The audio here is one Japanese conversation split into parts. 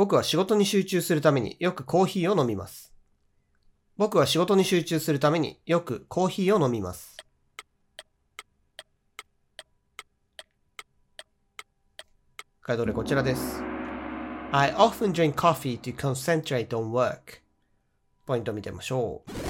僕は仕事に集中するためによくコーヒーを飲みます。僕は仕事に集中するためによくコーヒーを飲みます。ガイドレこちらです。I often drink coffee to concentrate on work. ポイント見てみましょう。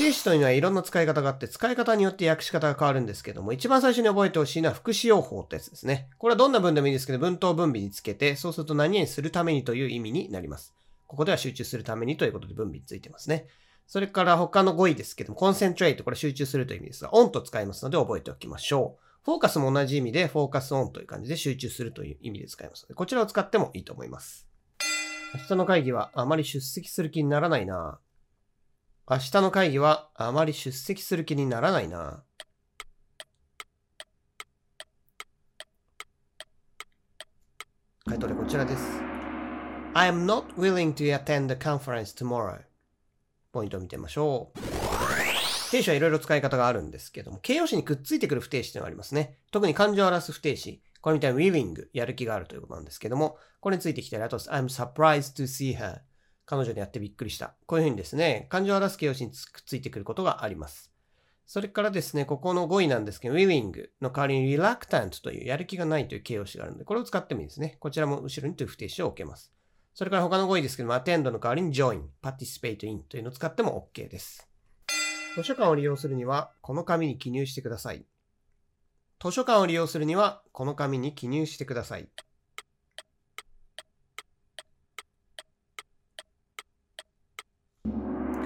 不定詞というのはいろんな使い方があって、使い方によって訳し方が変わるんですけども、一番最初に覚えてほしいのは副詞用法ってやつですね。これはどんな文でもいいんですけど、文頭分尾につけて、そうすると何々するためにという意味になります。ここでは集中するためにということで分尾についてますね。それから他の語彙ですけども、concentrate これ集中するという意味ですが、on と使いますので覚えておきましょう。フォーカスも同じ意味で、フォーカスオンという感じで集中するという意味で使いますので、こちらを使ってもいいと思います。明日の会議はあまり出席する気にならないなぁ明日の会議はあまり出席する気にならないな回答例こちらです。I am not willing to attend the conference tomorrow. ポイントを見てみましょう。不定詞はいろいろ使い方があるんですけども、形容詞にくっついてくる不定詞というのがありますね。特に感情を表す不定詞。これみたいに willing、やる気があるということなんですけども、これについてきたり、あと I'm surprised to see her。彼女に会ってびっくりした。こういうふうにですね、感情を表す形容詞にくっついてくることがあります。それからですね、ここの語彙なんですけど、willing の代わりに reluctant というやる気がないという形容詞があるので、これを使ってもいいですね。こちらも後ろにという不定詞を置けます。それから他の語彙ですけども、attend の代わりに join、participate in というのを使っても OK です。図書館を利用するには、この紙に記入してください。図書館を利用するには、この紙に記入してください。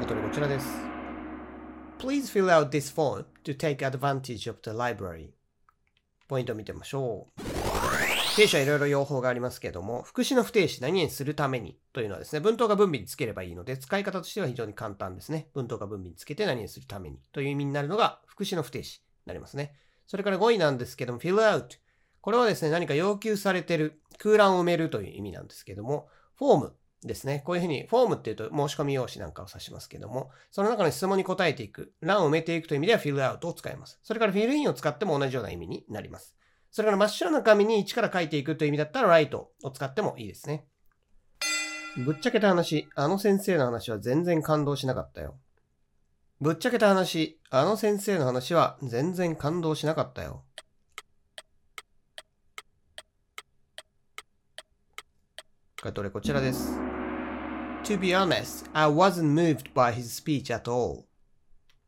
回答例こちらです。Please fill out this form to take advantage of the library. ポイントを見てみましょう。不定詞はいろいろ用法がありますけども、副詞の不定詞、何々するためにというのはですね、文頭が分尾につければいいので、使い方としては非常に簡単ですね。文頭が分尾につけて何々するためにという意味になるのが副詞の不定詞になりますね。それから語彙なんですけども、fill out。これはですね、何か要求されてる、空欄を埋めるという意味なんですけども、フォームですね。こういうふうに、フォームっていうと申し込み用紙なんかを指しますけども、その中の質問に答えていく、欄を埋めていくという意味では fill out を使います。それから fill in を使っても同じような意味になります。それから真っ白な紙に一から書いていくという意味だったら write を使ってもいいですね。ぶっちゃけた話、あの先生の話は全然感動しなかったよ。ぶっちゃけた話、あの先生の話は全然感動しなかったよ。回答例こちらです。To be honest, I wasn't moved by his speech at all.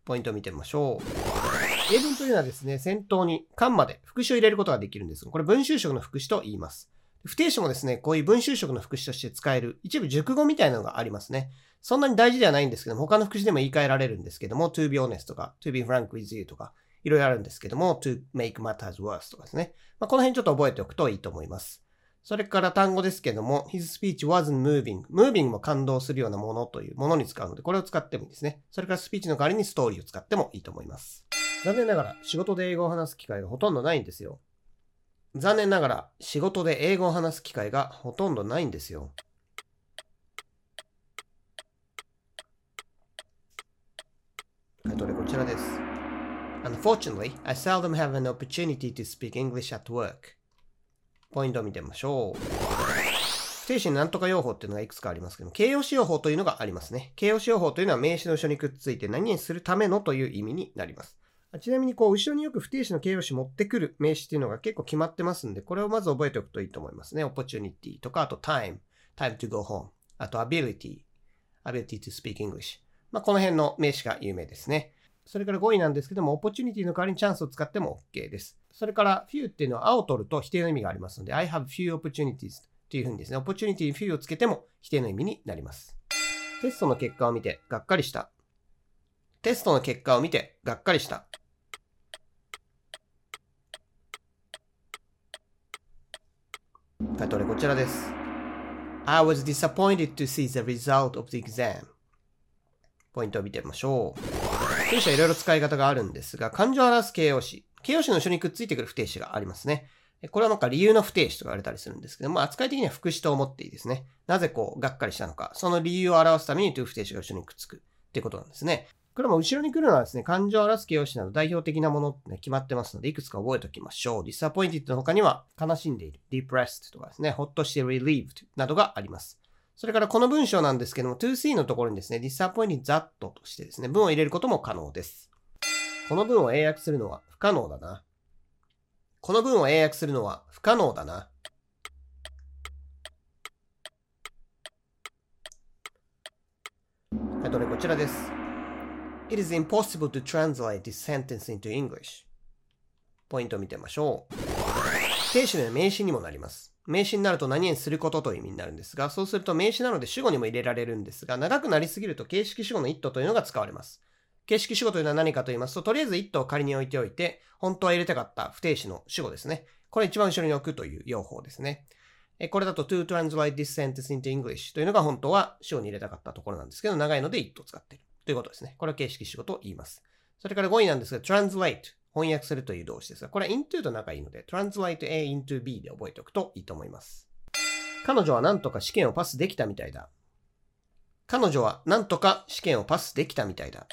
ポイントを見てみましょう。英文というのはですね、先頭に間まで副詞を入れることができるんですが、これ文集色の副詞と言います。不定詞もですね、こういう文集色の副詞として使える一部熟語みたいなのがありますね。そんなに大事ではないんですけども、他の副詞でも言い換えられるんですけども、to be honest とか、to be frank with you とか、いろいろあるんですけども、to make matters worse とかですね。まあ、この辺ちょっと覚えておくといいと思います。それから単語ですけども、his speech wasn't moving. moving も感動するようなものというものに使うので、これを使ってもいいですね。それからスピーチの代わりにストーリーを使ってもいいと思います。残念ながら仕事で英語を話す機会がほとんどないんですよ。残念ながら仕事で英語を話す機会がほとんどないんですよ。回答例こちらです。Unfortunately, I seldom have an opportunity to speak English at work. ポイントを見てみましょう。不定詞なんとか用法っていうのがいくつかありますけども、形容詞用法というのがありますね。形容詞用法というのは名詞の後ろにくっついて何々するためのという意味になります。ちなみに、こう、後ろによく不定詞の形容詞持ってくる名詞っていうのが結構決まってますんで、これをまず覚えておくといいと思いますね。opportunity とか、あと time, time to go home, あと ability, ability to speak English。まあ、この辺の名詞が有名ですね。それから5位なんですけども、opportunity の代わりにチャンスを使っても OK です。それから few っていうのは、青を取ると否定の意味がありますので、I have few opportunities というふうにですね、opportunity に few をつけても否定の意味になります。テストの結果を見て、がっかりした。テストの結果を見て、がっかりした。回答例こちらです。I was disappointed to see the result of the exam. ポイントを見てみましょう。不定詞はいろいろ使い方があるんですが、感情を表す形容詞。形容詞の後ろにくっついてくる不定詞がありますね。これはなんか理由の不定詞とか言われたりするんですけども、扱い的には副詞と思っていいですね。なぜこう、がっかりしたのか、その理由を表すためにという不定詞が後ろにくっつくっていうことなんですね。これも後ろに来るのはですね、感情を表す形容詞など代表的なものって、ね、決まってますので、いくつか覚えておきましょう。disappointed の他には、悲しんでいる、depressed とかですね、ほっとして relieved などがあります。それからこの文章なんですけども、to C のところにですね、disappointed that としてですね、文を入れることも可能です。この文を英訳するのは不可能だな。この文を英訳するのは不可能だな。はい、どれこちらです。It is impossible to translate this sentence into English. ポイントを見てみましょう。定詞の名詞にもなります。名詞になると何々することという意味になるんですが、そうすると名詞なので主語にも入れられるんですが、長くなりすぎると形式主語の it というのが使われます。形式主語というのは何かと言いますと、とりあえず it を仮に置いておいて、本当は入れたかった不定詞の主語ですね。これ一番後ろに置くという用法ですね。これだと to translate this sentence into English というのが本当は主語に入れたかったところなんですけど、長いので it を使っている。ということですね。これは形式仕事と言います。それから5位なんですが、translate、翻訳するという動詞ですが、これは into と仲いいので、translate A into B で覚えておくといいと思います。彼女は何とか試験をパスできたみたいだ。彼女は何とか試験をパスできたみたいだ。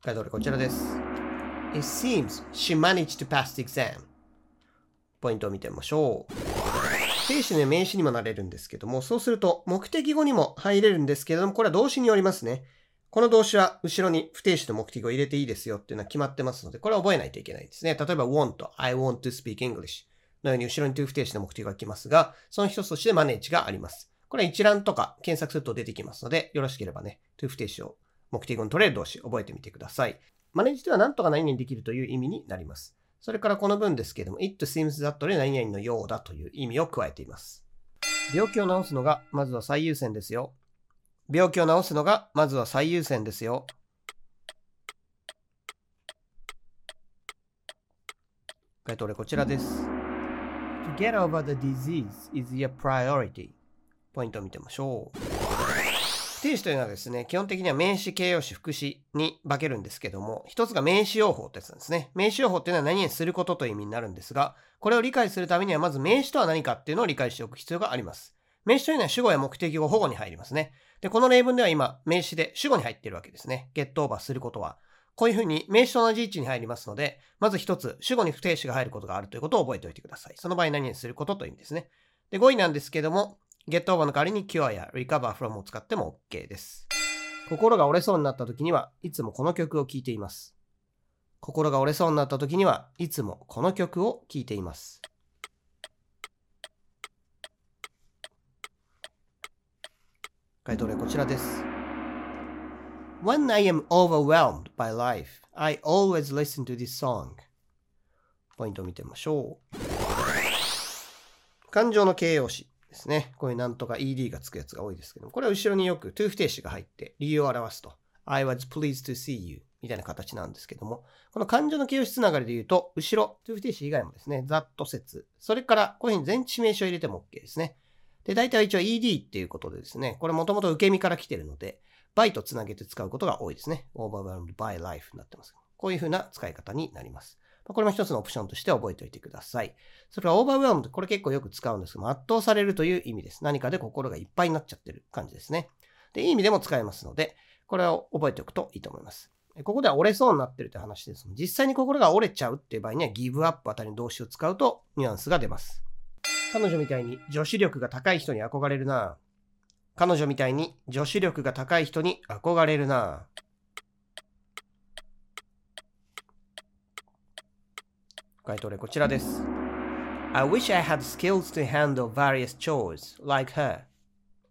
回答例こちらです。It seems she managed to pass the exam. ポイントを見てみましょう。定詞の名詞にもなれるんですけども、そうすると目的語にも入れるんですけれども、これは動詞によりますね。この動詞は後ろに不定詞の目的を入れていいですよっていうのは決まってますので、これは覚えないといけないんですね。例えば want, I want to speak English のように後ろに to 不定詞の目的が来ますが、その一つとして manage があります。これは一覧とか検索すると出てきますので、よろしければね、to 不定詞を目的語に取れる動詞覚えてみてください。マネージでは何とか何々できるという意味になります。それからこの文ですけれども、it seems that で何々のようだという意味を加えています。病気を治すのがまずは最優先ですよ。病気を治すのがまずは最優先ですよ。回答例こちらです。To get over the disease is your priority. ポイントを見てみましょう。定詞というのはですね、基本的には名詞、形容詞、副詞に化けるんですけども、一つが名詞用法ってやつなんですね。名詞用法っていうのは何々することという意味になるんですが、これを理解するためにはまず名詞とは何かっていうのを理解しておく必要があります。名詞というのは主語や目的語保護に入りますね。で、この例文では今、名詞で主語に入っているわけですね。ゲットオーバーすることは。こういうふうに名詞と同じ位置に入りますので、まず一つ、主語に不定詞が入ることがあるということを覚えておいてください。その場合何々することという意味ですね。で、5位なんですけども、ゲットオーバーの代わりに cure や recover from を使っても OK です。心が折れそうになった時にはいつもこの曲を聴いています。心が折れそうになった時にはいつもこの曲を聴いています。回答例こちらです。When I am overwhelmed by life, I always listen to this song. ポイントを見てみましょう。感情の形容詞。ですね。こういうなんとか ed がつくやつが多いですけども、これは後ろによく to 不定詞が入って理由を表すと。I was pleased to see you みたいな形なんですけども、この感情の形容詞つながりで言うと、後ろ、to 不定詞以外もですね、ざっと説、それからこういうふうに前置詞名詞を入れても OK ですね。で、大体は一応 ed っていうことでですね、これもともと受け身から来てるので、by とつなげて使うことが多いですね。overwhelmed by life になってます。こういうふうな使い方になります。これも一つのオプションとして覚えておいてください。それからオーバーウェルムこれ結構よく使うんですけど圧倒されるという意味です。何かで心がいっぱいになっちゃってる感じですね。で、いい意味でも使えますので、これを覚えておくといいと思います。ここでは折れそうになってるって話です。実際に心が折れちゃうっていう場合にはギブアップあたりの動詞を使うとニュアンスが出ます。彼女みたいに女子力が高い人に憧れるな彼女みたいに女子力が高い人に憧れるな回答例こちらです。I wish I had skills to handle various chores like her.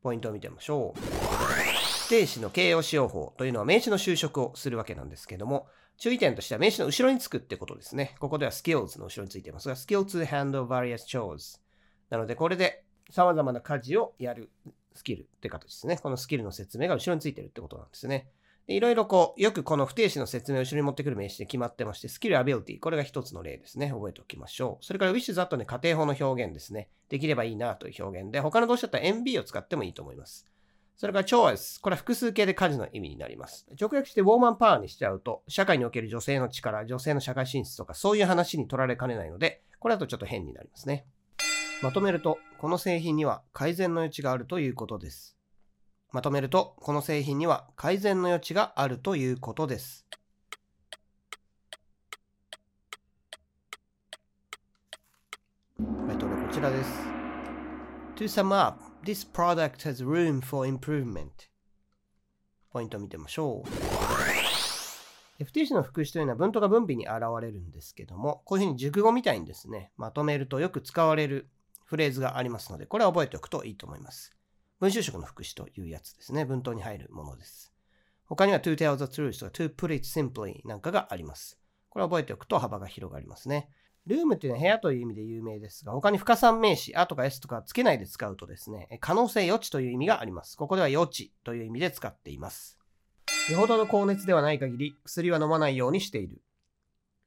ポイントを見てみましょう。不定詞の形容詞用法というのは名詞の修飾をするわけなんですけども、注意点としては名詞の後ろにつくってことですね。ここでは skills の後ろについていますが、skill to handle various chores。なので、これで様々な家事をやるスキルって形ですね。このスキルの説明が後ろについてるってことなんですね。いろいろこう、よくこの不定詞の説明を後ろに持ってくる名詞で決まってまして、スキル、アビリティ、これが一つの例ですね。覚えておきましょう。それから、ウィッシュザットね、家庭法の表現ですね。できればいいなという表現で、他の動詞だったら MB を使ってもいいと思います。それから、チョイス。これは複数形で家事の意味になります。直訳してウォーマンパワーにしちゃうと、社会における女性の力、女性の社会進出とか、そういう話に取られかねないので、これだとちょっと変になりますね。まとめると、この製品には改善の余地があるということです。まとめると、この製品には改善の余地があるということです。タイトルこちらです。To sum up, this product has room for improvement. ポイント見てみましょう。FT 詞の副詞というのは文とか文尾に現れるんですけども、こういうふうに熟語みたいにですね、まとめるとよく使われるフレーズがありますので、これは覚えておくといいと思います。文集色の副詞というやつですね。文頭に入るものです。他には to tell the truth とか to put it simply なんかがあります。これを覚えておくと幅が広がりますね。ルームっていうのは部屋という意味で有名ですが、他に不可算名詞、あとか s とかつけないで使うとですね、可能性余地という意味があります。ここでは余地という意味で使っています。よほどの高熱ではない限り、薬は飲まないようにしている。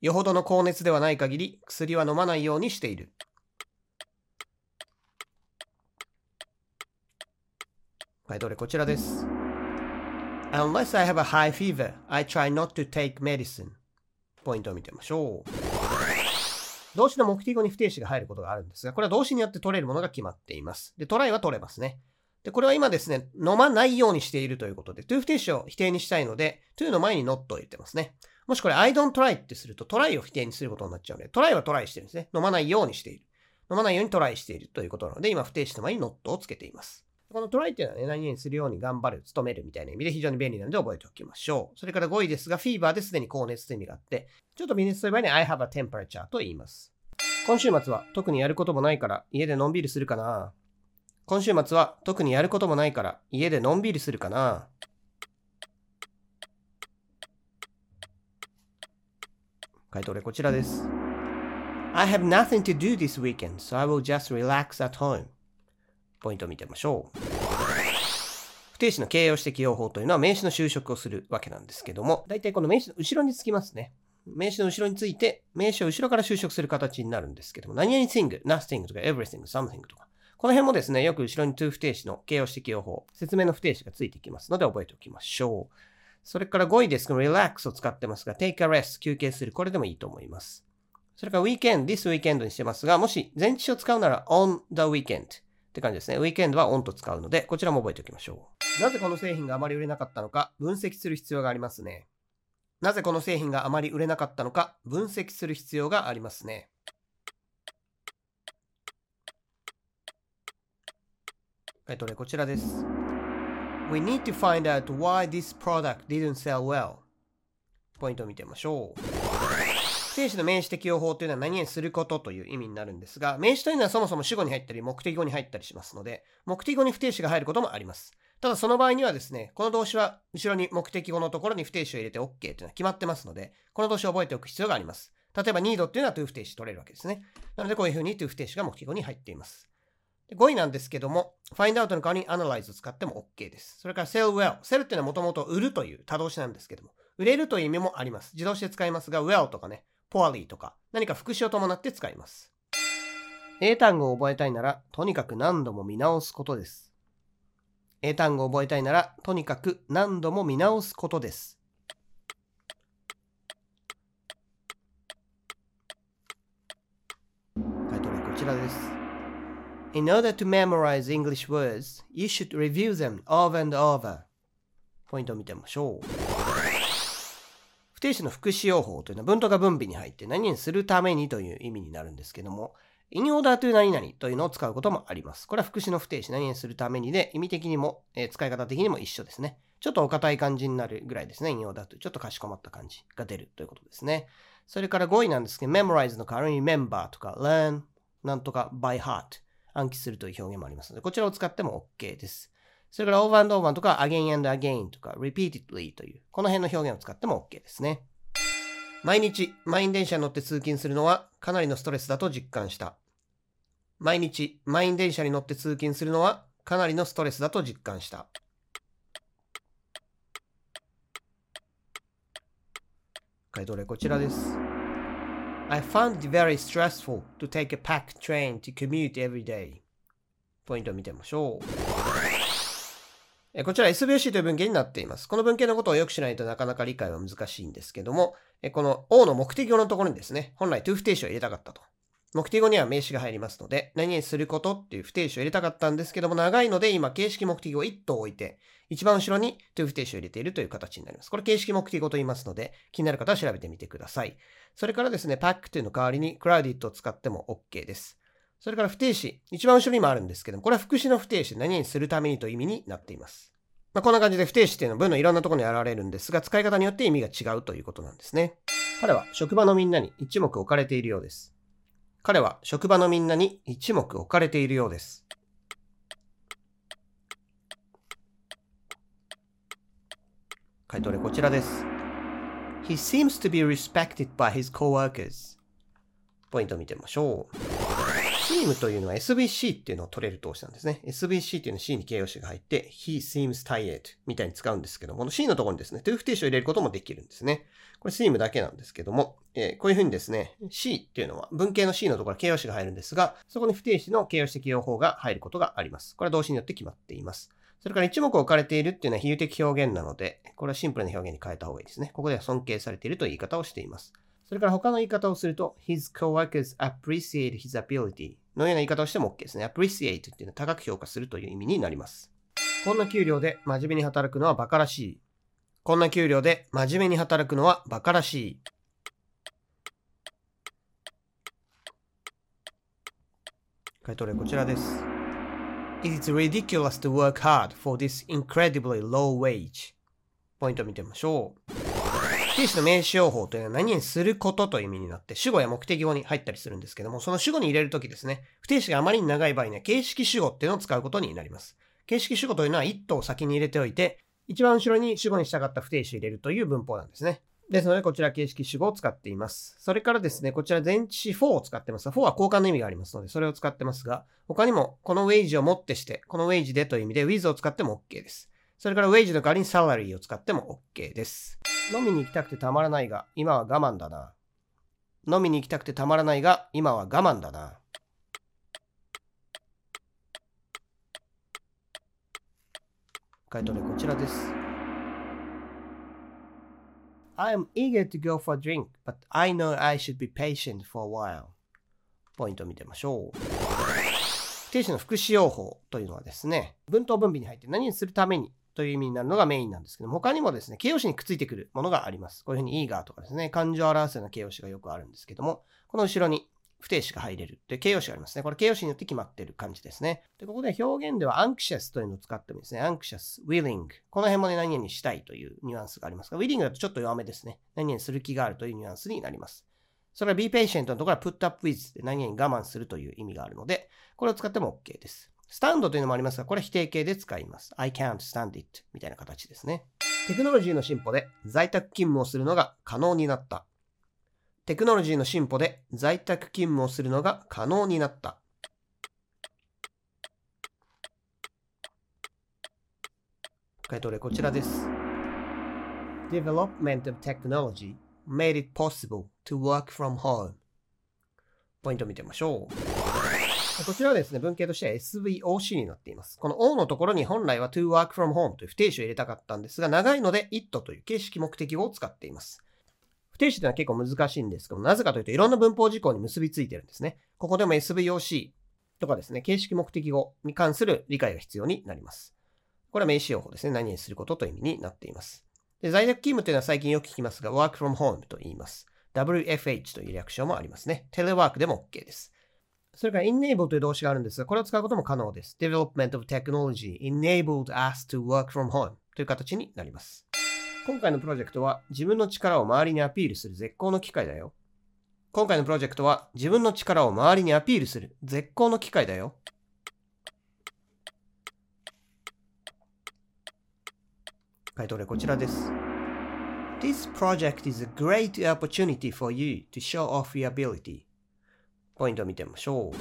よほどの高熱ではない限り、薬は飲まないようにしている。はい、どれこちらです。Unless I have a high fever, I try not to take medicine. ポイントを見てみましょう。動詞の目的語に不定詞が入ることがあるんですが、これは動詞によって取れるものが決まっています。で、トライは取れますね。で、これは今ですね、飲まないようにしているということで、to 不定詞を否定にしたいので、to の前に not を言ってますね。もしこれ I don't try ってすると try を否定にすることになっちゃうので、トライはトライしてるんですね。飲まないようにしている。飲まないようにトライしているということなので、今不定詞の前に not をつけています。この try っていうのはね、何々するように頑張る、努めるみたいな意味で非常に便利なので覚えておきましょう。それから語彙ですが、 fever ですでに高熱という意味があって、ちょっと微熱という場合に I have a temperature と言います。今週末は特にやることもないから家でのんびりするかな今週末は特にやることもないから家でのんびりするかな回答例こちらです。I have nothing to do this weekend, so I will just relax at home. ポイントを見てみましょう。不定詞の形容詞的用法というのは名詞の修飾をするわけなんですけども、大体この名詞の後ろにつきますね。名詞の後ろについて、名詞を後ろから修飾する形になるんですけども、何々 thing, nothing とか everything, something とか、この辺もですね、よく後ろに to 不定詞の形容詞的用法、説明の不定詞がついてきますので覚えておきましょう。それから5位ですけど、relax を使ってますが、take a rest 休憩する。これでもいいと思います。それから weekend, this weekend にしてますが、もし前置詞を使うなら on the weekend って感じですね。ウィーケンドは on と使うので、こちらも覚えておきましょう。なぜこの製品があまり売れなかったのか、分析する必要がありますね。なぜこの製品があまり売れなかったのか、分析する必要がありますね。えっとね、こちらです。We need to find out why this product didn't sell well. ポイントを見てみましょう。定詞の名詞適用法というのは何々することという意味になるんですが、名詞というのはそもそも主語に入ったり目的語に入ったりしますので、目的語に不定詞が入ることもあります。ただその場合にはですね、この動詞は後ろに目的語のところに不定詞を入れて OK というのは決まってますので、この動詞を覚えておく必要があります。例えば need っていうのは to 不定詞取れるわけですね。なのでこういうふうに to 不定詞が目的語に入っています。5位なんですけども、find out の代わりに analyze を使っても OK です。それから sell well。sell っていうのはもともと売るという多動詞なんですけども、売れるという意味もあります。自動詞で使いますが、well とかね、poorly とか何か副詞を伴って使います。英単語を覚えたいなら、とにかく何度も見直すことです。英単語を覚えたいなら、とにかく何度も見直すことです。タイトルはこちらです。In order to memorize English words, you should review them over and over. ポイントを見てみましょう。不定詞の副詞用法というのは文とか分尾に入って何々するためにという意味になるんですけども、in order to 何々というのを使うこともあります。これは副詞の不定詞何々するためにで、意味的にも、えー、使い方的にも一緒ですね。ちょっとお堅い感じになるぐらいですね。in order to ちょっとかしこまった感じが出るということですね。それから5位なんですけど、memorize の代わりに remember とか learn なんとか by heart 暗記するという表現もありますので、こちらを使っても OK です。それから over and over とか again and again とか repeatedly というこの辺の表現を使っても OK ですね。毎日満員電車に乗って通勤するのはかなりのストレスだと実感した。毎日満員電車に乗って通勤するのはかなりのストレスだと実感した。回答例こちらです。I found it very stressful to take a packed train to commute every day. ポイントを見てみましょう。こちら SVC という文献になっています。この文献のことをよくしないとなかなか理解は難しいんですけども、この O の目的語のところにですね、本来 to 不定詞を入れたかったと。目的語には名詞が入りますので、何々することっていう不定詞を入れたかったんですけども、長いので今、形式目的語1と置いて、一番後ろに to 不定詞を入れているという形になります。これ形式目的語と言いますので、気になる方は調べてみてください。それからですね、pack というの代わりに crowded を使っても OK です。それから不定詞、一番後ろにもあるんですけども、これは副詞の不定詞、何々するためにという意味になっています。まあ、こんな感じで不定詞っていうのは文のいろんなところに現れるんですが、使い方によって意味が違うということなんですね。彼は職場のみんなに一目置かれているようです。彼は職場のみんなに一目置かれているようです。回答例こちらです。He seems to be respected by his coworkers. ポイントを見てみましょう。Seem というのは SVC っていうのを取れる動詞なんですね。SVC っていうのは C に形容詞が入って He seems tired みたいに使うんですけども、この C のところにですね、to 不定詞を入れることもできるんですね。これ seem だけなんですけども、えー、こういうふうにですね、C っていうのは文系の C のところ形容詞が入るんですが、そこに不定詞の形容詞的用法が入ることがあります。これは動詞によって決まっています。それから一目置かれているっていうのは比喩的表現なので、これはシンプルな表現に変えた方がいいですね。ここでは尊敬されているという言い方をしています。それから他の言い方をすると、his coworkers appreciate his ability のような言い方をしても OK ですね。appreciate っていうのは高く評価するという意味になります。こんな給料で真面目に働くのは馬鹿らしい。こんな給料で真面目に働くのは馬鹿らしい。回答例こちらです。It is ridiculous to work hard for this incredibly low wage? ポイントを見てみましょう。定詞の名詞用法というのは何々することという意味になって、主語や目的語に入ったりするんですけども、その主語に入れるときですね、不定詞があまりに長い場合には形式主語っていうのを使うことになります。形式主語というのは一頭先に入れておいて、一番後ろに主語に従った不定詞を入れるという文法なんですね。ですので、こちら形式主語を使っています。それからですね、こちら前置詞4を使ってます。4は交換の意味がありますので、それを使ってますが、他にも、このウェイジをもってして、このウェイジでという意味で with を使っても OK です。それからウェイジの代わりにサラリーを使っても OK です。飲みに行きたくてたまらないが、今は我慢だな。飲みに行きたくてたまらないが、今は我慢だな。回答例こちらです。I am eager to go for a drink, but I know I should be patient for a while. ポイントを見てみましょう。定詞の副詞用法というのはですね、文頭分尾に入って何にするためにという意味になるのがメインなんですけども、他にもですね、形容詞にくっついてくるものがあります。こういうふうに eager とかですね、感情を表すような形容詞がよくあるんですけども、この後ろに不定詞が入れるという形容詞がありますね。これ形容詞によって決まっている感じですね。で、ここで表現では anxious というのを使ってもですね、anxious, willing。この辺もね、何々したいというニュアンスがありますが、willing だとちょっと弱めですね。何々する気があるというニュアンスになります。それは be patient のところは put up with で何々我慢するという意味があるので、これを使っても OK です。スタンドというのもありますが、これは否定形で使います。I can't stand it みたいな形ですね。テクノロジーの進歩で在宅勤務をするのが可能になった。テクノロジーの進歩で在宅勤務をするのが可能になった。回答例こちらです。Development of technology made it possible to work from home ポイント見てみましょう。こちらはですね、文系としては SVOC になっています。この O のところに本来は to work from home という不定詞を入れたかったんですが、長いので it という形式目的語を使っています。不定詞というのは結構難しいんですけどなぜかというといろんな文法事項に結びついてるんですね。ここでも SVOC とかですね、形式目的語に関する理解が必要になります。これは名詞用法ですね。何にすることという意味になっています。で在宅勤務というのは最近よく聞きますが、work from home と言います。WFH という略称もありますね。テレワークでも OK です。それから enable という動詞があるんですが、これを使うことも可能です。development of technology enabled us to work from home という形になります。今回のプロジェクトは自分の力を周りにアピールする絶好の機会だよ。今回のプロジェクトは自分の力を周りにアピールする絶好の機会だよ。回答例こちらです。This project is a great opportunity for you to show off your ability. ポイントを見てみましょう。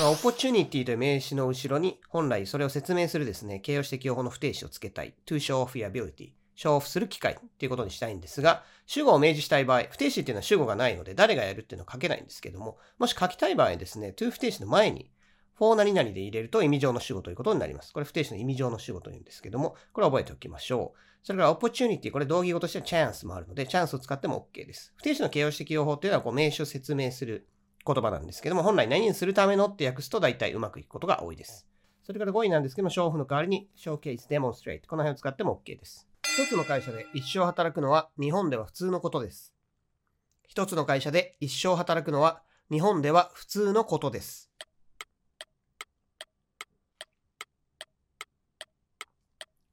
opportunity という名詞の後ろに本来それを説明するですね、形容詞的用法の不定詞をつけたい。to show off your ability。show off する機会っていうことにしたいんですが、主語を明示したい場合、不定詞っていうのは主語がないので誰がやるっていうのは書けないんですけども、もし書きたい場合ですね、to 不定詞の前に for 何々で入れると意味上の主語ということになります。これ不定詞の意味上の主語というんですけども、これを覚えておきましょう。それから opportunity、これ同義語としてはチャンスもあるので、チャンスを使っても OK です。不定詞の形容詞的用法っていうのはこう名詞を説明する言葉なんですけども、本来何にするためのって訳すと大体うまくいくことが多いです。それから5位なんですけども、勝負の代わりに、ショーケース、デモンストレート。この辺を使っても OK です。一つの会社で一生働くのは日本では普通のことです。一つの会社で一生働くのは日本では普通のことです。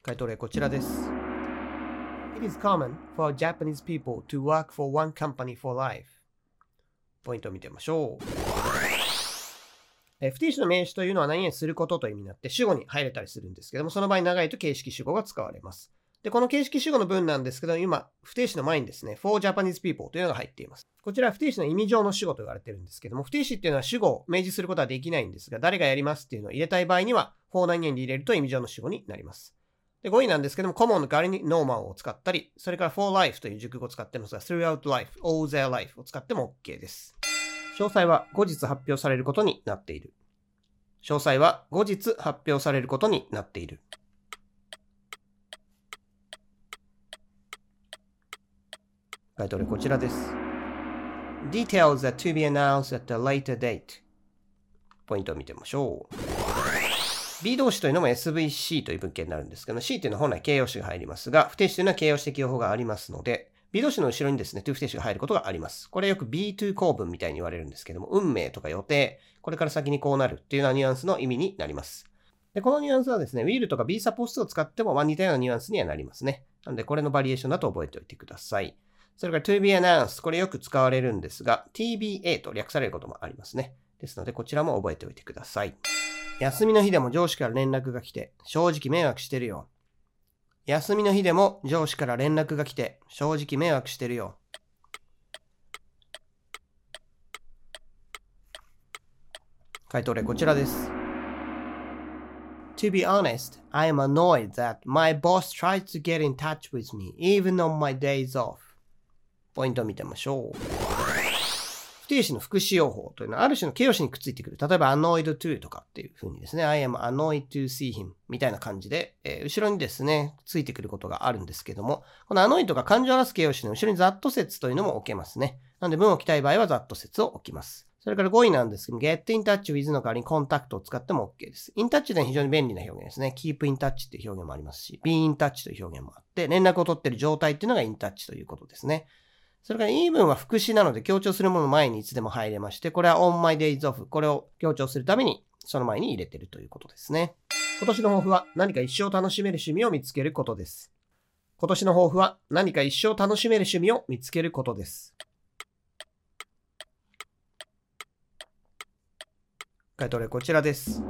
回答例こちらです。It is common for Japanese people to work for one company for life. ポイントを見てみましょう。え不定詞の名詞というのは何々することという意味になって主語に入れたりするんですけども、その場合長いと形式主語が使われます。で、この形式主語の文なんですけど、今、不定詞の前にですね、for Japanese people というのが入っています。こちらは不定詞の意味上の主語と言われてるんですけども、不定詞っていうのは主語を明示することはできないんですが、誰がやりますっていうのを入れたい場合には、for 何々で入れると意味上の主語になります。で、5位なんですけども、common の代わりに normal を使ったり、それから for life という熟語を使ってますが、throughout life, all their life を使っても OK です。詳細は後日発表されることになっている。詳細は後日発表されることになっている。回答例こちらです。Details are to be announced at a later date. ポイントを見てみましょう。B 動詞というのも SVC という文献になるんですけど、C というのは本来形容詞が入りますが、不定詞というのは形容詞的用法がありますので、B 動詞の後ろにですね、to 不定詞が入ることがあります。これよく B2 構文みたいに言われるんですけども、運命とか予定、これから先にこうなるっていうようなニュアンスの意味になります。で、このニュアンスはですね、will とか be supposed を使っても、ま、似たようなニュアンスにはなりますね。なので、これのバリエーションだと覚えておいてください。それから to be announced。これよく使われるんですが、tba と略されることもありますね。ですので、こちらも覚えておいてください。休みの日でも上司から連絡が来て、正直迷惑してるよ。休みの日でも上司から連絡が来て、正直迷惑してるよ。回答例こちらです。To be honest, I am annoyed that my boss tries to get in touch with me even on my days off. ポイントを見てみましょう。不定詞の副詞用法というのはある種の形容詞にくっついてくる。例えば annoyed to とかっていう風にですね、I am annoyed to see him みたいな感じで、えー、後ろにですね、ついてくることがあるんですけども、この annoyed が感情を表す形容詞の後ろにざっと説というのも置けますね。なので文を置きたい場合はざっと説を置きます。それから5位なんですけど、get in touch with の代わりに contact を使っても OK です。in touch で非常に便利な表現ですね。keep in touch っていう表現もありますし、be in touch という表現もあって、連絡を取っている状態っていうのが in touch ということですね。それから even は副詞なので強調するものの前にいつでも入れまして、これは on my days off。これを強調するためにその前に入れてるということですね。今年の抱負は何か一生楽しめる趣味を見つけることです。今年の抱負は何か一生楽しめる趣味を見つけることです。回答例こちらです。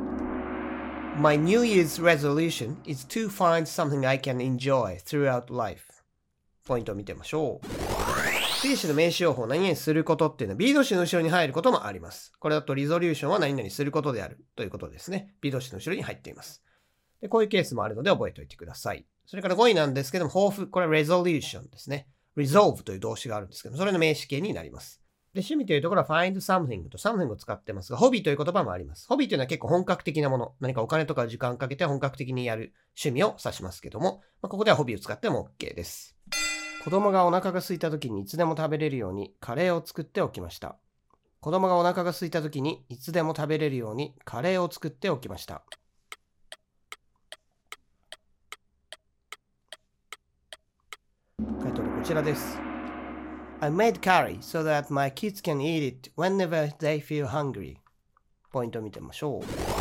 My New Year's resolution is to find something I can enjoy throughout life. ポイントを見てみましょう。定詞の名詞用法何々することっていうのは B 動詞の後ろに入ることもあります。これだとリゾリューションは何々することであるということですね。B 動詞の後ろに入っています。でこういうケースもあるので覚えておいてください。それから5位なんですけども、抱負。これは resolution ですね。resolve という動詞があるんですけど、それの名詞形になります。で、趣味というところは find something と something を使ってますが、ホビーという言葉もあります。ホビーというのは結構本格的なもの。何かお金とか時間かけて本格的にやる趣味を指しますけども、まあ、ここではホビーを使っても OK です。子供がお腹が空いた時にいつでも食べれるようにカレーを作っておきました。子供がお腹が空いた時にいつでも食べれるようにカレーを作っておきました。回答こちらです。I made curry so that my kids can eat it whenever they feel hungry. ポイントを見てみましょう。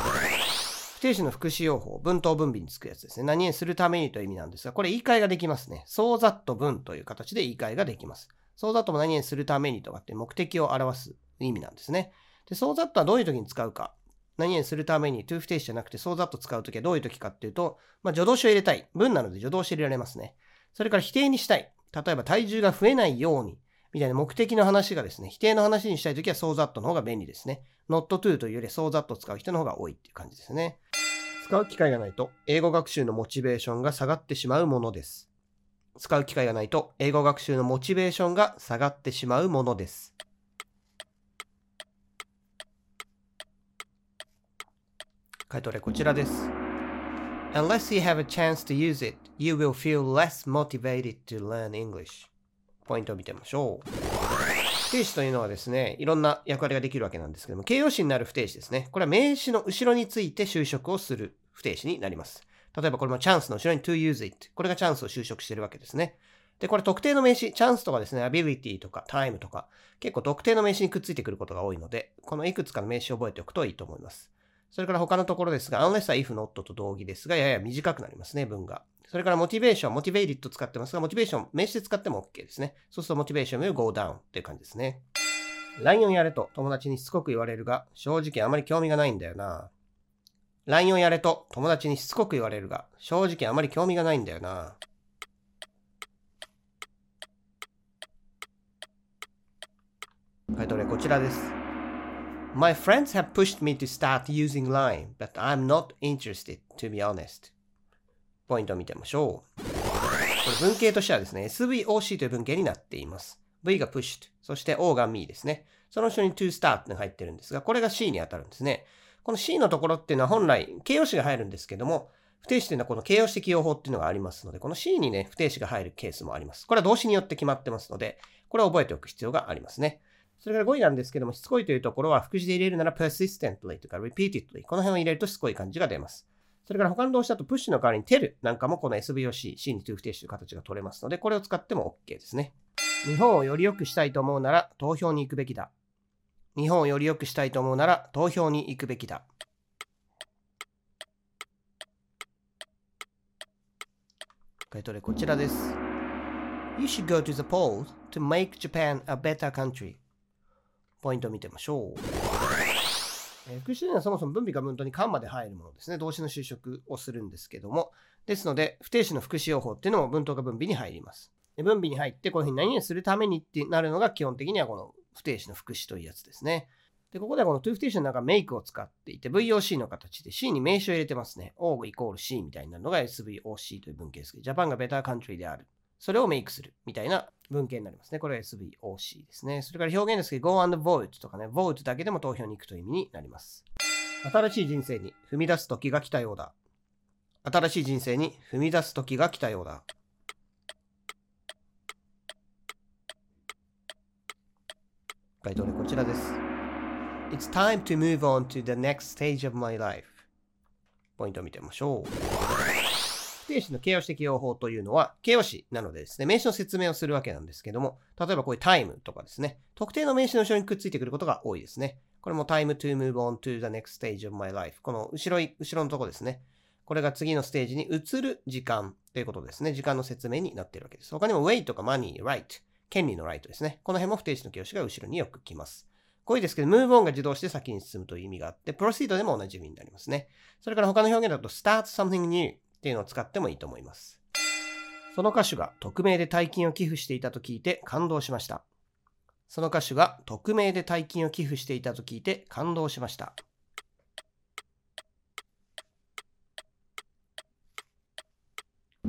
定詞の副詞用法、文頭分尾につくやつですね。何にするためにという意味なんですが、これ言い換えができますね。そうざっと文という形で言い換えができます。そうざっとも何にするためにとかって目的を表す意味なんですね。で、そうざっとはどういう時に使うか。何にするために to 不定詞じゃなくてそうざっと使うときはどういう時かっていうと、まあ、助動詞を入れたい。文なので助動詞入れられますね。それから否定にしたい。例えば体重が増えないように。みたいな目的の話がですね、否定の話にしたいときは so that の方が便利ですね。not to というより so that を使う人の方が多いっていう感じですね。使う機会がないと英語学習のモチベーションが下がってしまうものです。使う機会がないと英語学習のモチベーションが下がってしまうものです。回答例こちらです。Unless you have a chance to use it, you will feel less motivated to learn English. ポイントを見てみましょう。定詞というのはですね、いろんな役割ができるわけなんですけども、形容詞になる不定詞ですね。これは名詞の後ろについて修飾をする不定詞になります。例えばこれもチャンスの後ろに to use it。これがチャンスを修飾してるわけですね。で、これ特定の名詞、チャンスとかですね、ability とか time とか、結構特定の名詞にくっついてくることが多いので、このいくつかの名詞を覚えておくといいと思います。それから他のところですが、unless は if not と同義ですが、やや短くなりますね、文が。それからモチベーション、モチベイリット使ってますが、モチベーション、名詞で使っても OK ですね。そうするとモチベーション will go down っていう感じですね。LINE をやれと友達にしつこく言われるが、正直あまり興味がないんだよな。LINE をやれと友達にしつこく言われるが、正直あまり興味がないんだよな。回答例こちらです。My friends have pushed me to start using Line, but I'm not interested, to be honest. ポイントを見てみましょう。これ文型としてはですね、SVOC という文型になっています。V が pushed、そして O が me ですね。その後ろに to start が入ってるんですが、これが C に当たるんですね。この C のところっていうのは本来形容詞が入るんですけども、不定詞というのはこの形容詞適用法っていうのがありますので、この C にね、不定詞が入るケースもあります。これは動詞によって決まってますので、これを覚えておく必要がありますね。それから5位なんですけども、しつこいというところは、副詞で入れるなら persistently とか repeatedly。この辺を入れるとしつこい感じが出ます。それから他の動詞だと push の代わりに tell なんかもこの SVOC、C に to 不定詞という形が取れますので、これを使っても OK ですね。日本をより良くしたいと思うなら投票に行くべきだ。日本をより良くしたいと思うなら投票に行くべきだ。回答でこちらです。You should go to the polls to make Japan a better country. ポイントを見てみましょう。えー、副詞というのはそもそも分離が文頭に間まで入るものですね。動詞の修飾をするんですけども。ですので、不定詞の副詞用法っていうのも文頭が分離に入ります。分離に入って、こういうふうに何々するためにってなるのが基本的にはこの不定詞の副詞というやつですね。で、ここではこの to 不定詞の中メイクを使っていて、VOC の形で C に名詞を入れてますね。o g イコール C みたいになるのが SVOC という文型ですけど、ジャパンがベターカントリーである。それをメイクするみたいな文型になりますね。これは SVOC ですね。それから表現ですけど、go and vote とかね、vote だけでも投票に行くという意味になります。新しい人生に踏み出す時が来たようだ。新しい人生に踏み出す時が来たようだ。回答でこちらです。It's time to move on to the next stage of my life. ポイントを見てみましょう。定詞の形容詞的用法というのは、形容詞なのでですね、名詞の説明をするわけなんですけども、例えばこういう time とかですね、特定の名詞の後ろにくっついてくることが多いですね。これも time to move on to the next stage of my life。この後ろ後ろのとこですね。これが次のステージに移る時間ということですね。時間の説明になっているわけです。他にも way とか money, right、権利の right ですね。この辺も不定詞の形容詞が後ろによく来ます。こういうですけど、move on が自動して先に進むという意味があって、proceed でも同じ意味になりますね。それから他の表現だと start something new っていうのを使ってもいいと思います。その歌手が匿名で大金を寄付していたと聞いて感動しました。その歌手が匿名で大金を寄付していたと聞いて感動しました。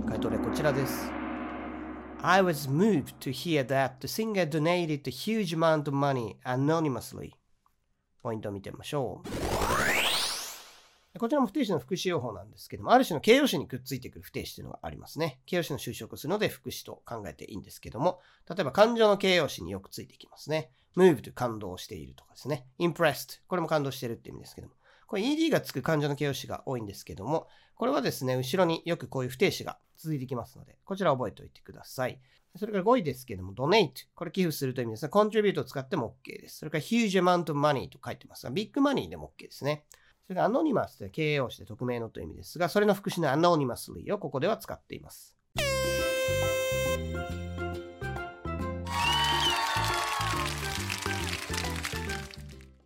回答例こちらです。I was moved to hear that the singer donated a huge amount of money anonymously. ポイントを見てみましょう。こちらも不定詞の副詞用法なんですけども、ある種の形容詞にくっついてくる不定詞というのがありますね。形容詞の修飾をするので副詞と考えていいんですけども、例えば感情の形容詞によくついてきますね。move と感動しているとかですね。impressed これも感動しているって意味ですけども。これ ed がつく感情の形容詞が多いんですけども、これはですね、後ろによくこういう不定詞が続いてきますので、こちら覚えておいてください。それから語彙ですけども、donate。これ寄付するという意味ですね。contribute を使っても OK です。それから huge amount of money と書いてますが、 big money でも OK ですね。それから anonymous という形容詞で匿名のという意味ですが、それの副詞の anonymously をここでは使っています。